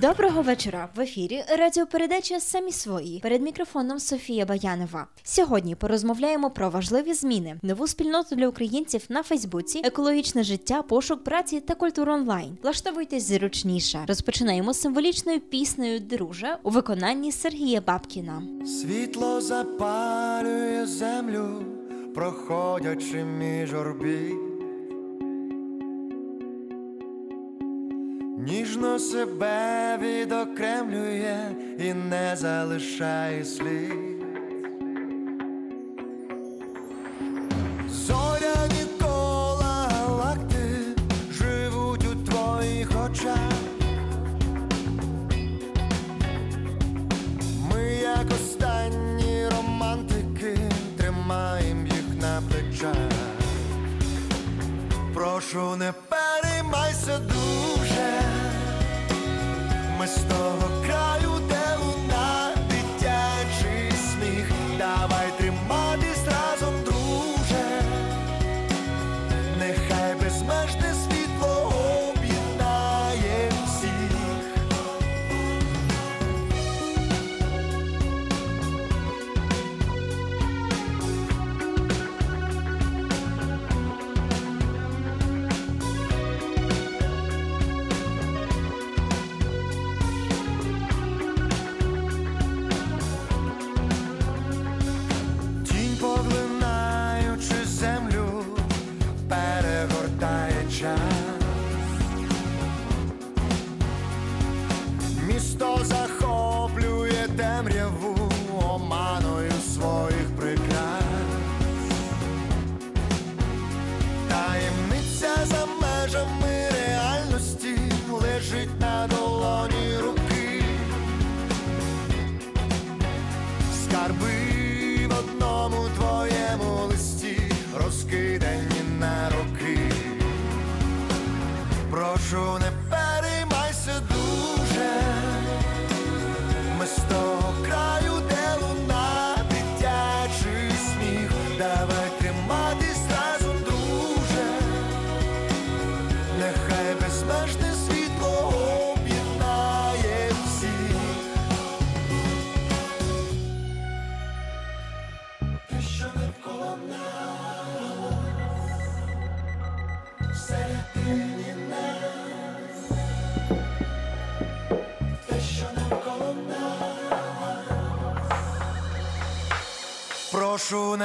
Доброго вечора. В ефірі радіопередача Самі свої перед мікрофоном Софія Баянова. Сьогодні порозмовляємо про важливі зміни, нову спільноту для українців на Фейсбуці, екологічне життя, пошук праці та культуру онлайн. Влаштовуйтесь зручніше. Розпочинаємо символічною піснею Друже у виконанні Сергія Бабкіна. Світло запалює землю, проходячи між орбіт. Ніжно себе відокремлює і не залишає слід. Зоряні кола галактик живуть Ми з того Прошу,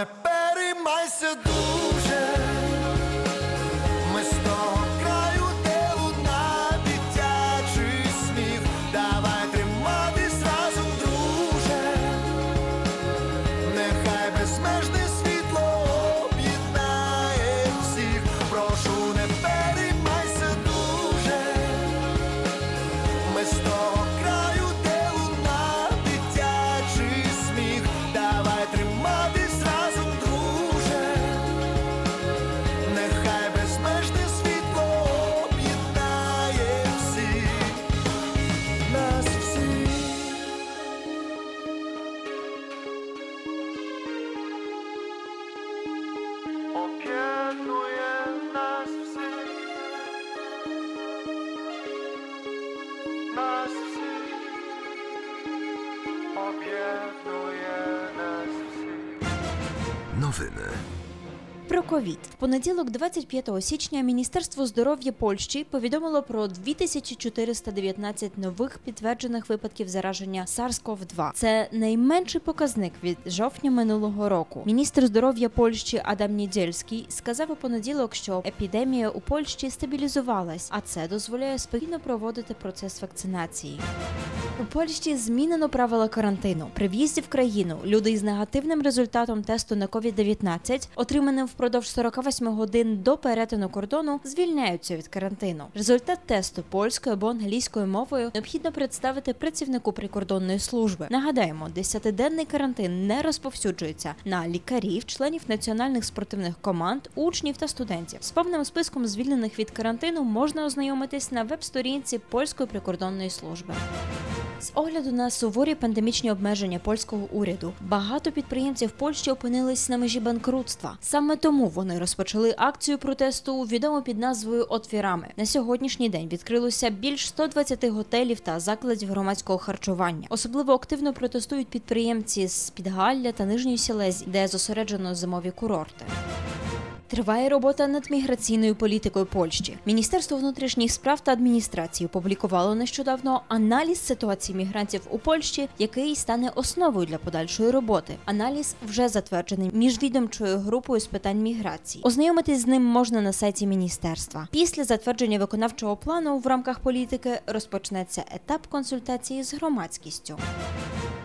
ковід в понеділок, 25 січня, Міністерство здоров'я Польщі повідомило про 2419 нових підтверджених випадків зараження SARS-CoV-2. Це найменший показник від жовтня минулого року. Міністр здоров'я Польщі Адам Нідзельський сказав у понеділок, що епідемія у Польщі стабілізувалась, а це дозволяє спокійно проводити процес вакцинації. У Польщі змінено правила карантину. При в'їзді в країну люди із негативним результатом тесту на COVID-19, отриманим впродовж 48 годин до перетину кордону, звільняються від карантину. Результат тесту польською або англійською мовою необхідно представити працівнику прикордонної служби. Нагадаємо, 10-денний карантин не розповсюджується на лікарів, членів національних спортивних команд, учнів та студентів. З повним списком звільнених від карантину можна ознайомитись на веб-сторінці польської прикордонної служби. З огляду на суворі пандемічні обмеження польського уряду, багато підприємців Польщі опинились на межі банкрутства. Саме тому вони розпочали акцію протесту, відому під назвою Отвірами. На сьогоднішній день відкрилося більш 120 готелів та закладів громадського харчування. Особливо активно протестують підприємці з Підгалля та Нижньої Сілезі, де зосереджено зимові курорти. Триває робота над міграційною політикою Польщі. Міністерство внутрішніх справ та адміністрації опублікувало нещодавно аналіз ситуації мігрантів у Польщі, який стане основою для подальшої роботи. Аналіз вже затверджений міжвідомчою групою з питань міграції. Ознайомитись з ним можна на сайті міністерства. Після затвердження виконавчого плану в рамках політики розпочнеться етап консультації з громадськістю.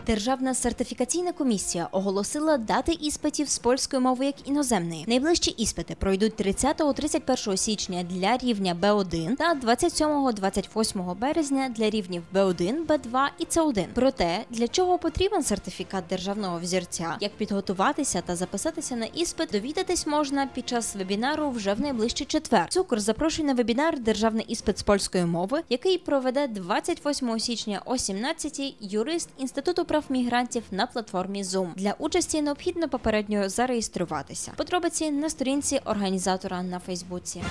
Державна сертифікаційна комісія оголосила дати іспитів з польської мови як іноземної. Найближчі іспити пройдуть 30-31 січня для рівня Б1 та 27-28 березня для рівнів Б1, Б2 і С1. Проте для чого потрібен сертифікат державного взірця, як підготуватися та записатися на іспит, довідатись можна під час вебінару вже в найближчий четвер. Цукор запрошує на вебінар Державний іспит з польської мови, який проведе 28 січня о 17 юрист інституту прав мігрантів на платформі Zoom. Для участі необхідно попередньо зареєструватися. Подробиці на сторінці організатора на Фейсбуці.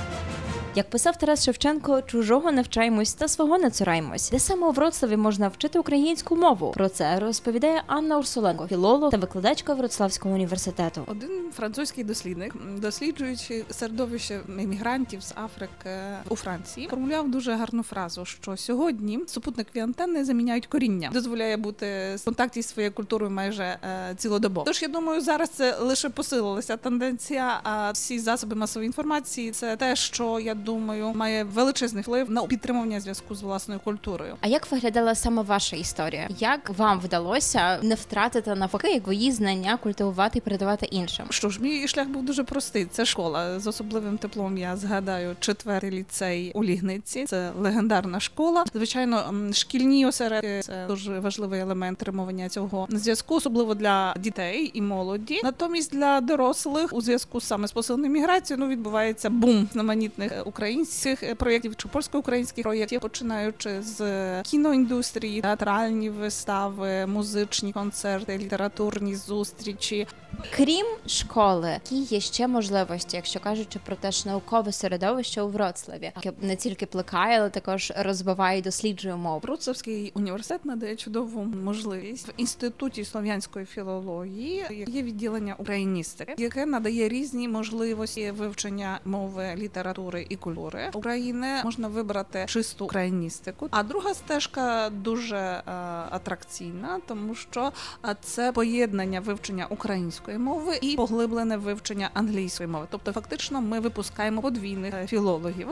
Як писав Тарас Шевченко, чужого навчаємось та свого не цураємось, де саме у Вроцлаві можна вчити українську мову. Про це розповідає Анна Урсуленко, філолог та викладачка Вроцлавського університету. Один французький дослідник, досліджуючи середовище іммігрантів з Африки у Франції, формулював дуже гарну фразу, що сьогодні супутникові антенни заміняють коріння, дозволяє бути в контакті зі своєю культурою майже е, цілодобово. Тож я думаю, зараз це лише посилилася тенденція. А всі засоби масової інформації це те, що я думаю, має величезний вплив на підтримування зв'язку з власною культурою. А як виглядала саме ваша історія? Як вам вдалося не втратити навпаки свої знання, культивувати і передавати іншим? Що ж, мій шлях був дуже простий. Це школа з особливим теплом. Я згадаю четвертий ліцей у Лігниці. Це легендарна школа. Звичайно, шкільні осередки це дуже важливий елемент тримування цього зв'язку, особливо для дітей і молоді. Натомість для дорослих у зв'язку саме з посиленою міграцією ну відбувається бум знаменітних українських е, проєктів чи польсько-українських проєктів, починаючи з е, кіноіндустрії, театральні вистави, музичні концерти, літературні зустрічі. Крім школи, які є ще можливості, якщо кажучи про те ж наукове середовище у Вроцлаві, яке не тільки плекає, але також розвиває і досліджує мову. Вроцлавський університет надає чудову можливість в інституті слов'янської філології. Є відділення україністики, яке надає різні можливості вивчення мови, літератури і культури України. Можна вибрати чисту україністику. А друга стежка дуже е, атракційна, тому що е, це поєднання вивчення української мови і поглиблене вивчення англійської мови. Тобто, фактично, ми випускаємо подвійних е, філологів.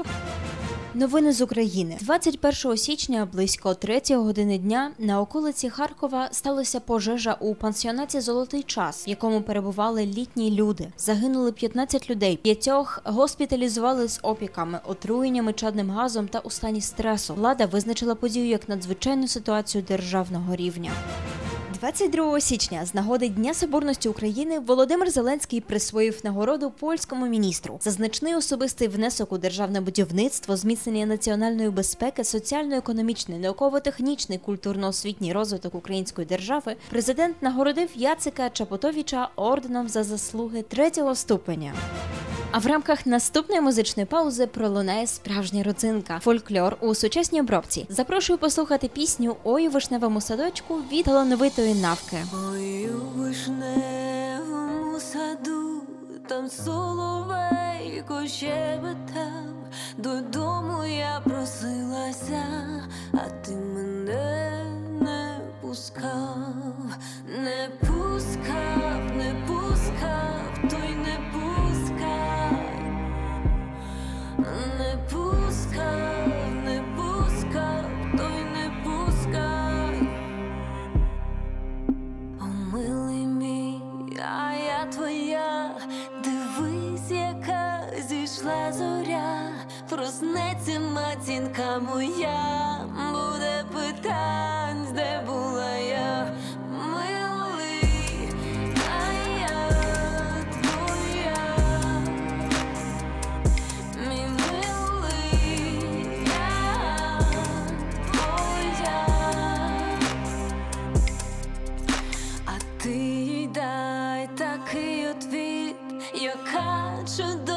Новини з України 21 січня близько 3 години дня на околиці Харкова сталася пожежа у пансіонаті Золотий час, в якому перебували літні люди. Загинули 15 людей. П'ятьох госпіталізували з опіками, отруєннями чадним газом та у стані стресу. Влада визначила подію як надзвичайну ситуацію державного рівня. 22 січня з нагоди Дня Соборності України Володимир Зеленський присвоїв нагороду польському міністру за значний особистий внесок у державне будівництво, зміцнення національної безпеки, соціально-економічний, науково-технічний, культурно-освітній розвиток української держави. Президент нагородив Яцика Чапотовіча орденом за заслуги третього ступеня. А в рамках наступної музичної паузи пролунає справжня родзинка фольклор у сучасній обробці. Запрошую послухати пісню Ой у вишневому садочку від талановитої навки. Ой, у вишневому саду, там соловейко щебетав, додому я просилася, а ти мене не пускав, to the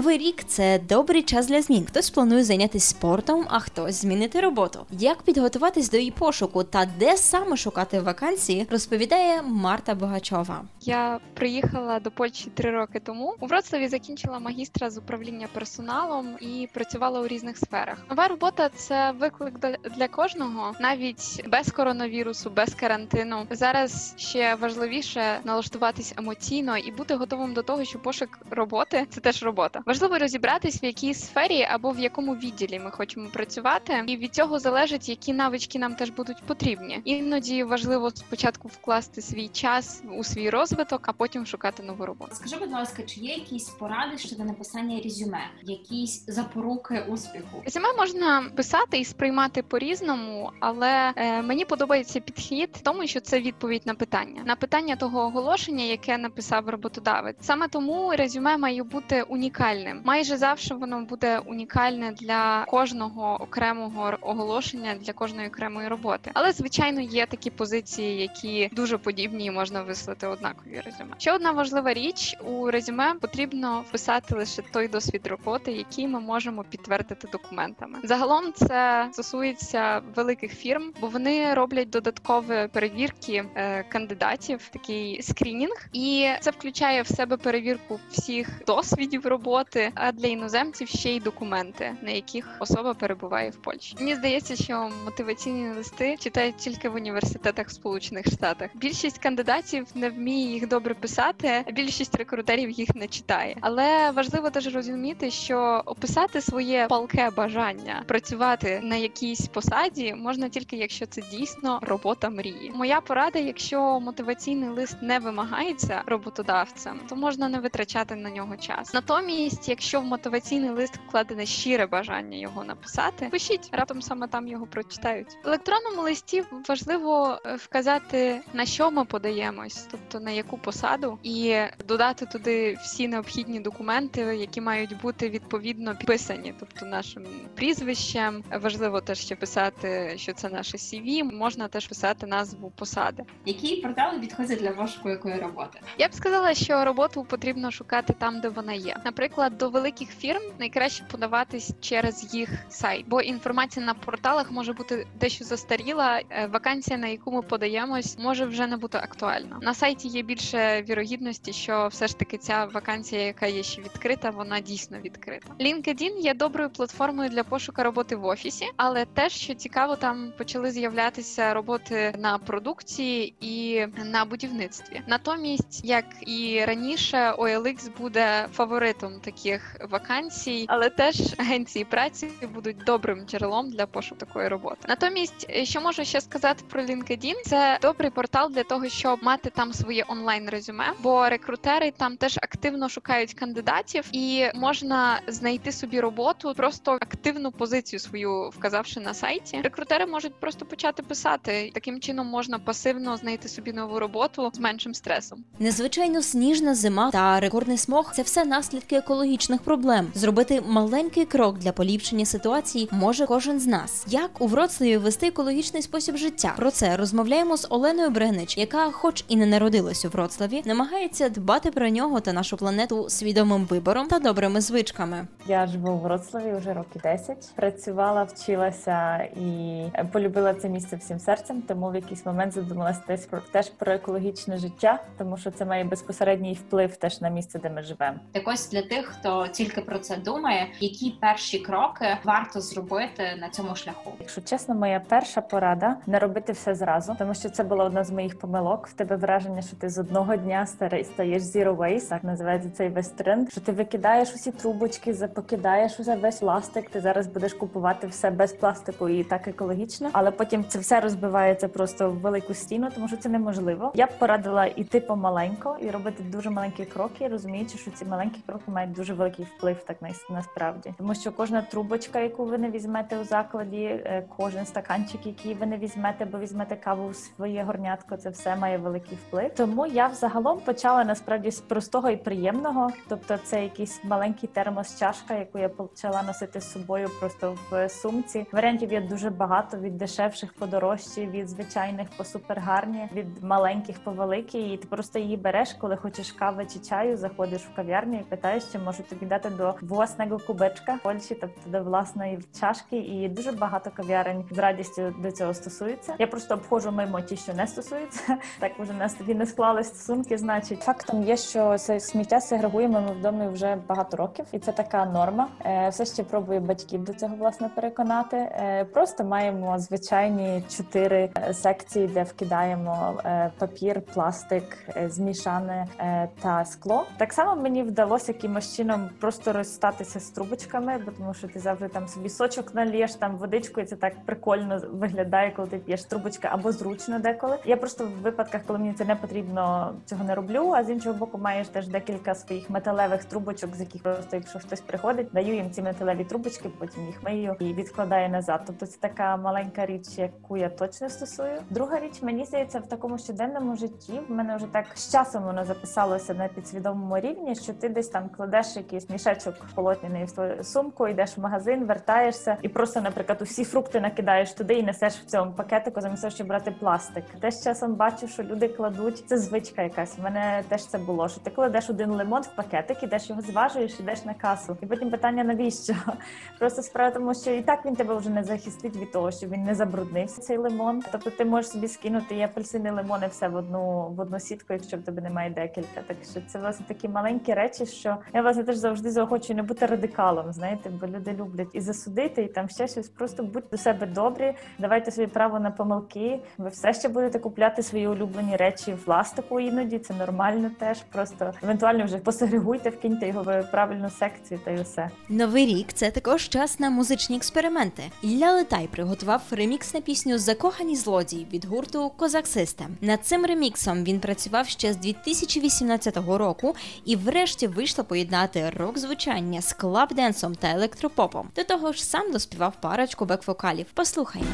Новий рік це добрий час для змін. Хтось планує зайнятися спортом, а хтось змінити роботу. Як підготуватись до її пошуку та де саме шукати вакансії, розповідає Марта Богачова. Я приїхала до Польщі три роки тому. У Вроцлаві закінчила магістра з управління персоналом і працювала у різних сферах. Нова робота це виклик для- кожного, навіть без коронавірусу, без карантину. Зараз ще важливіше налаштуватись емоційно і бути готовим до того, що пошук роботи це теж робота. Важливо розібратись, в якій сфері або в якому відділі ми хочемо працювати, і від цього залежить, які навички нам теж будуть потрібні. Іноді важливо спочатку вкласти свій час у свій розвиток, а потім шукати нову роботу. Скажи, будь ласка, чи є якісь поради щодо написання резюме, якісь запоруки успіху? Резюме можна писати і сприймати по-різному, але е, мені подобається підхід тому, що це відповідь на питання, на питання того оголошення, яке написав роботодавець. Саме тому резюме має бути унікальним. Майже завжди воно буде унікальне для кожного окремого оголошення, для кожної окремої роботи. Але звичайно є такі позиції, які дуже подібні, і можна вислати однакові резюме. Ще одна важлива річ у резюме потрібно вписати лише той досвід роботи, який ми можемо підтвердити документами. Загалом це стосується великих фірм, бо вони роблять додаткові перевірки е, кандидатів, такий скринінг, і це включає в себе перевірку всіх досвідів роботи, а для іноземців ще й документи, на яких особа перебуває в Польщі. Мені здається, що мотиваційні листи читають тільки в університетах в Сполучених Штатах. Більшість кандидатів не вміє їх добре писати, а більшість рекрутерів їх не читає. Але важливо теж розуміти, що описати своє палке бажання працювати на якійсь посаді можна тільки якщо це дійсно робота мрії. Моя порада, якщо мотиваційний лист не вимагається роботодавцем, то можна не витрачати на нього час. Натомість, якщо в мотиваційний лист вкладене щире бажання його написати, пишіть раптом саме там його прочитають. В електронному листі важливо е, вказати на що ми подаємось, тобто на яку посаду, і додати туди всі необхідні документи, які мають бути відповідно підписані, тобто нашим прізвищем. Важливо теж ще писати, що це наше CV, Можна теж писати назву посади. Які портали підходять для якої роботи? Я б сказала, що роботу потрібно шукати там, де вона є. Наприклад, до великих фірм найкраще подаватись через їх сайт, бо інформація на порталах може бути дещо застаріла. е, Вакансія, на яку ми подаємось, може вже не бути актуальна. На сайті є більше вірогідності, що все ж таки ця вакансія, яка є ще відкрита, вона дійсно відкрита. LinkedIn є доброю платформою для пошуку роботи в офісі, але теж що цікаво, там почали з'являтися роботи на продукції і на будівництві. Натомість, як і раніше, OLX буде фаворитом таких вакансій, але теж агенції праці будуть добрим джерелом для пошуку такої роботи. Натомість, е, що можу ще сказати про LinkedIn, це добрий портал для того, щоб мати там своє онлайн резюме, бо рекрутери там теж активно шукають кандидатів, і можна знайти собі роботу, просто активну позицію свою вказавши на сайті. Рекрутери можуть просто почати писати. Таким чином можна пасивно знайти собі нову роботу з меншим стресом. Незвичайно сніжна зима та рекордний смог це все наслідки екологічних проблем. Зробити маленький крок для поліпшення ситуації може кожен з нас. Як у Вроцлаві вести екологічний спосіб життя? Про це розмовляємо з Оленою Бригнич, яка, хоч і не народилась у Вроцлаві, намагається дбати про нього та нашу планету свідомим вибором та добрими звичками. Я живу в Вроцлаві вже роки 10. Працювала, вчилася і полюбила це місце всім серцем. Тому в якийсь момент задумалася теж про теж про екологічне життя, тому що це має безпосередній вплив теж на місце, де ми живемо. Так ось для тих, хто тільки про це думає, які перші кроки варто зробити на цьому шляху. Якщо чесно, моя перша порада не робити все зразу, тому що це була одна з моїх помилок. В тебе враження, що ти з одного дня старий стаєш zero waste, так називається цей весь тренд. Що ти викидаєш усі трубочки, покидаєш усе весь пластик. Ти зараз будеш купувати все без пластику і так екологічно, але потім це все розбивається просто в велику стіну, тому що це неможливо. Я б порадила іти помаленько і робити дуже маленькі кроки, розуміючи, що ці маленькі кроки мають дуже великий вплив, так нас- насправді, тому що кожна трубочка, яку ви не візьмете у закладі, е, кожен стаканчик, який ви не візьмете, бо візьмете каву в своє горнятко, це все має великий вплив. Тому я взагалом почала насправді з простого і приємного, тобто це якийсь маленький термос, чашка, яку я почала носити з собою просто в сумці. Варіантів є дуже багато від дешевших по дорожчі, від звичайних по супергарні, від маленьких по великі. І ти просто її береш, коли хочеш кави чи чаю, заходиш в кав'ярню і питаєш, чи можу тобі дати до власного кубечка в Польщі, тобто до власної чашки. І дуже багато кав'ярень з радістю до цього стосуються. Я просто обходжу мимо ті, що не стосуються. Так вже нас тоді не склали стосунки. Значить, фактом є, що це сміття сегрегуємо ми в домі вже багато років, і це така норма. Е, Все ще пробую батьків до цього власне переконати. Е, Просто маємо звичайні чотири е, секції, де вкидаємо папір, пластик, змішане та скло. Так само мені вдалося якимось чином просто розстатися з трубочками, бо тому що ти завжди там собі сочок налієш, там водичку, і це так прикольно виглядає, коли ти п'єш трубочки або зручно деколи. Я просто в випадках, коли мені це не потрібно, цього не роблю. А з іншого боку, маєш теж декілька своїх металевих трубочок, з яких просто, якщо хтось приходить, даю їм ці металеві трубочки, потім їх мию і відкладаю назад. Тобто це така маленька річ, яку я точно стосую. Друга річ, мені здається, в такому щоденному житті в мене вже так з часом воно записалося на підсвідомому рівні, що ти десь там кладеш якийсь мішечок полотняний в свою сумку, йдеш в магазин, вертаєшся і просто, наприклад, усі фрукти накидаєш туди і несеш в цьому пакетику, замість того, щоб брати пластик. Теж часом бачу, що люди кладуть це звичка якась. В мене теж це було. Що ти кладеш один лимон в пакетик, ідеш його зважуєш, ідеш на касу. І потім питання навіщо? Просто справа тому, що і так він тебе вже не захистить від того, що він не забруднився цей лимон. Тобто ти можеш собі скинути і апельсини, лимони все в одну в одну сітку, якщо в тебе немає декілька. Так що це власне такі маленькі речі, що я власне теж завжди заохочую не бути радикалом. Знаєте, бо люди люблять і засудити, і там ще щось. Просто будьте до себе добрі, давайте собі право на помилки. Ви все ще будете купляти свої улюблені речі в пластику іноді. Це нормально теж. Просто евентуально вже посегрегуйте, вкиньте його в правильну секцію та й усе. Новий рік це також час на музичні експерименти. Ілля Летай приготував ремікс на пісню Закохані злодії від гурту Козак Систем. Над цим реміксом він працював ще з 2018 року і врешті вийшло поєднати рок-звучання з клаб-денсом та електропопом. До того ж, сам доспівав парочку бек-вокалів. Послухаймо.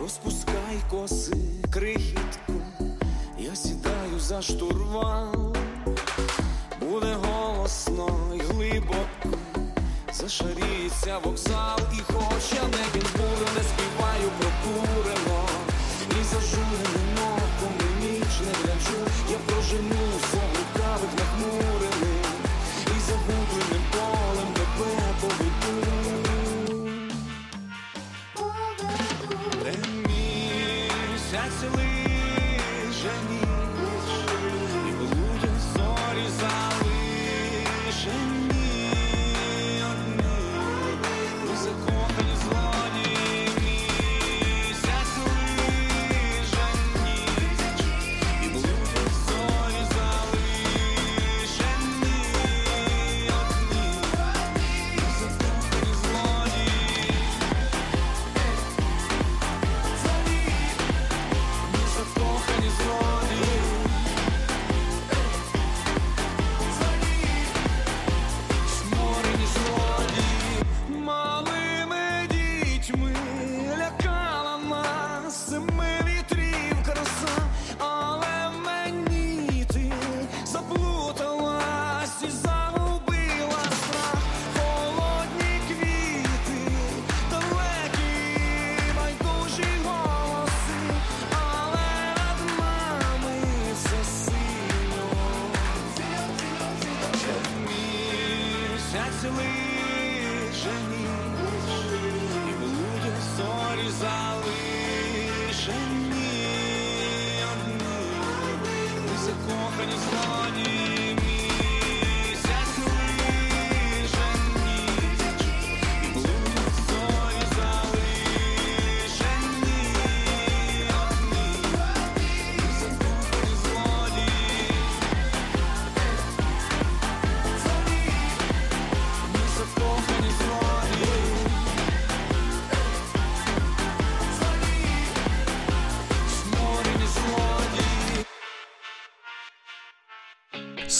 Розпускай коси, крихітку, я сідаю за штурвал. Зашаріється вокзал, і хоч я не Гінзбург,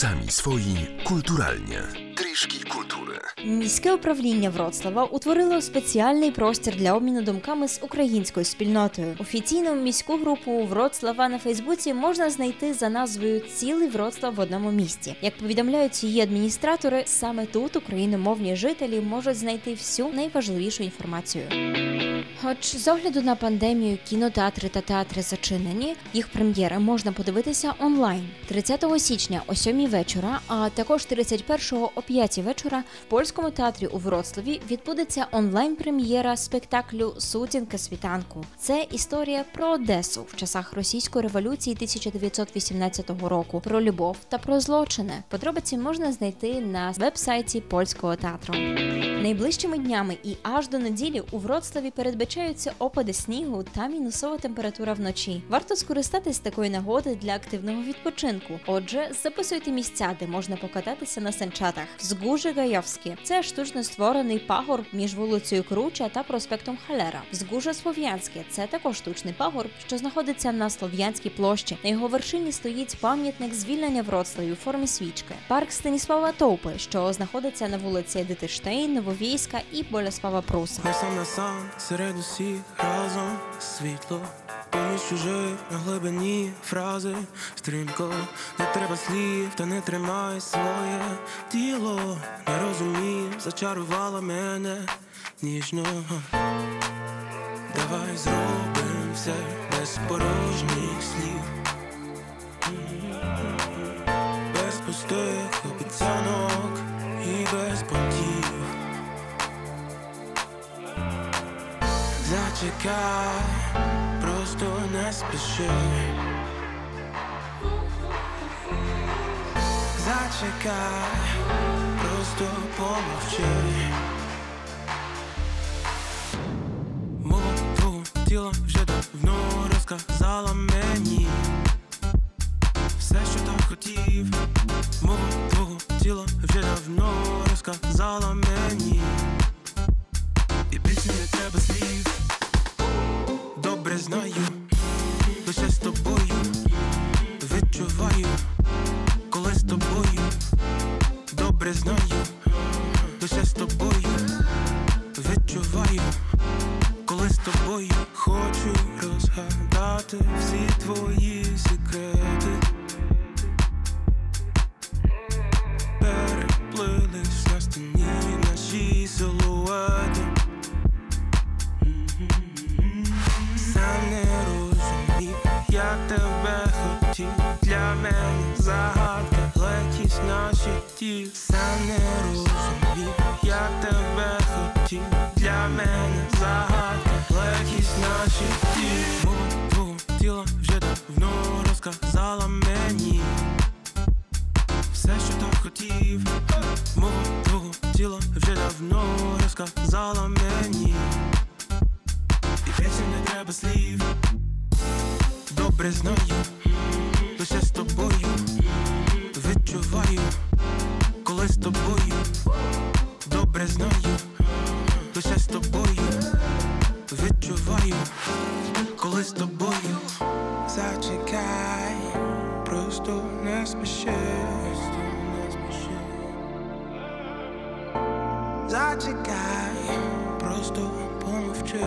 Sami swoi kulturalnie. Трішки культури. Міське управління Вроцлава утворило спеціальний простір для обміну думками з українською спільнотою. Офіційну міську групу Вроцлава на Фейсбуці можна знайти за назвою Цілий Вроцлав в одному місці. Як повідомляють її адміністратори, саме тут україномовні жителі можуть знайти всю найважливішу інформацію. Хоч з огляду на пандемію кінотеатри та театри зачинені, їх прем'єри можна подивитися онлайн 30 січня о 7 вечора, а також 31-го о 5 вечора в польському театрі у Вроцлаві відбудеться онлайн-прем'єра спектаклю Сутінка світанку. Це історія про Одесу в часах російської революції 1918 року, про любов та про злочини. Подробиці можна знайти на веб-сайті польського театру. Найближчими днями і аж до неділі у Вроцлаві передбачаються опади снігу та мінусова температура вночі. Варто скористатись такої нагоди для активного відпочинку. Отже, записуйте місця, де можна покататися на санчатах. Згуже Гайовське це штучно створений пагорб між вулицею Круча та проспектом Халера. Згуже Слов'янське це також штучний пагорб, що знаходиться на Слов'янській площі. На його вершині стоїть пам'ятник звільнення Вроцлаві у формі свічки. Парк Станіслава Товпи, що знаходиться на вулиці Едити Штейн, Нововійська і Болеслава Пруса. Серед усіх разом світло. Поміж чужих на глибині фрази стрімко, не треба слів, та не тримай своє тіло. Не розумів, зачарувала мене ніжно. Давай зробим все без порожніх слів. Без пустих Зачекай, просто не спіши. Зачекай, просто помовчи. Мова твого тіла вже давно розказала мені все, що так хотів. Мова твого тіла вже давно розказала мені. І більше не треба слів. Добре знаю, лише з тобою відчуваю, розказала мені все, що так хотів. Мова твого тіла вже давно розказала мені. І більше не треба слів. Добре знаю, лише з тобою відчуваю, коли з тобою. Добре знаю, лише з тобою відчуваю, коли з тобою Зачекай, просто не спіши Зачекай, просто помовчи.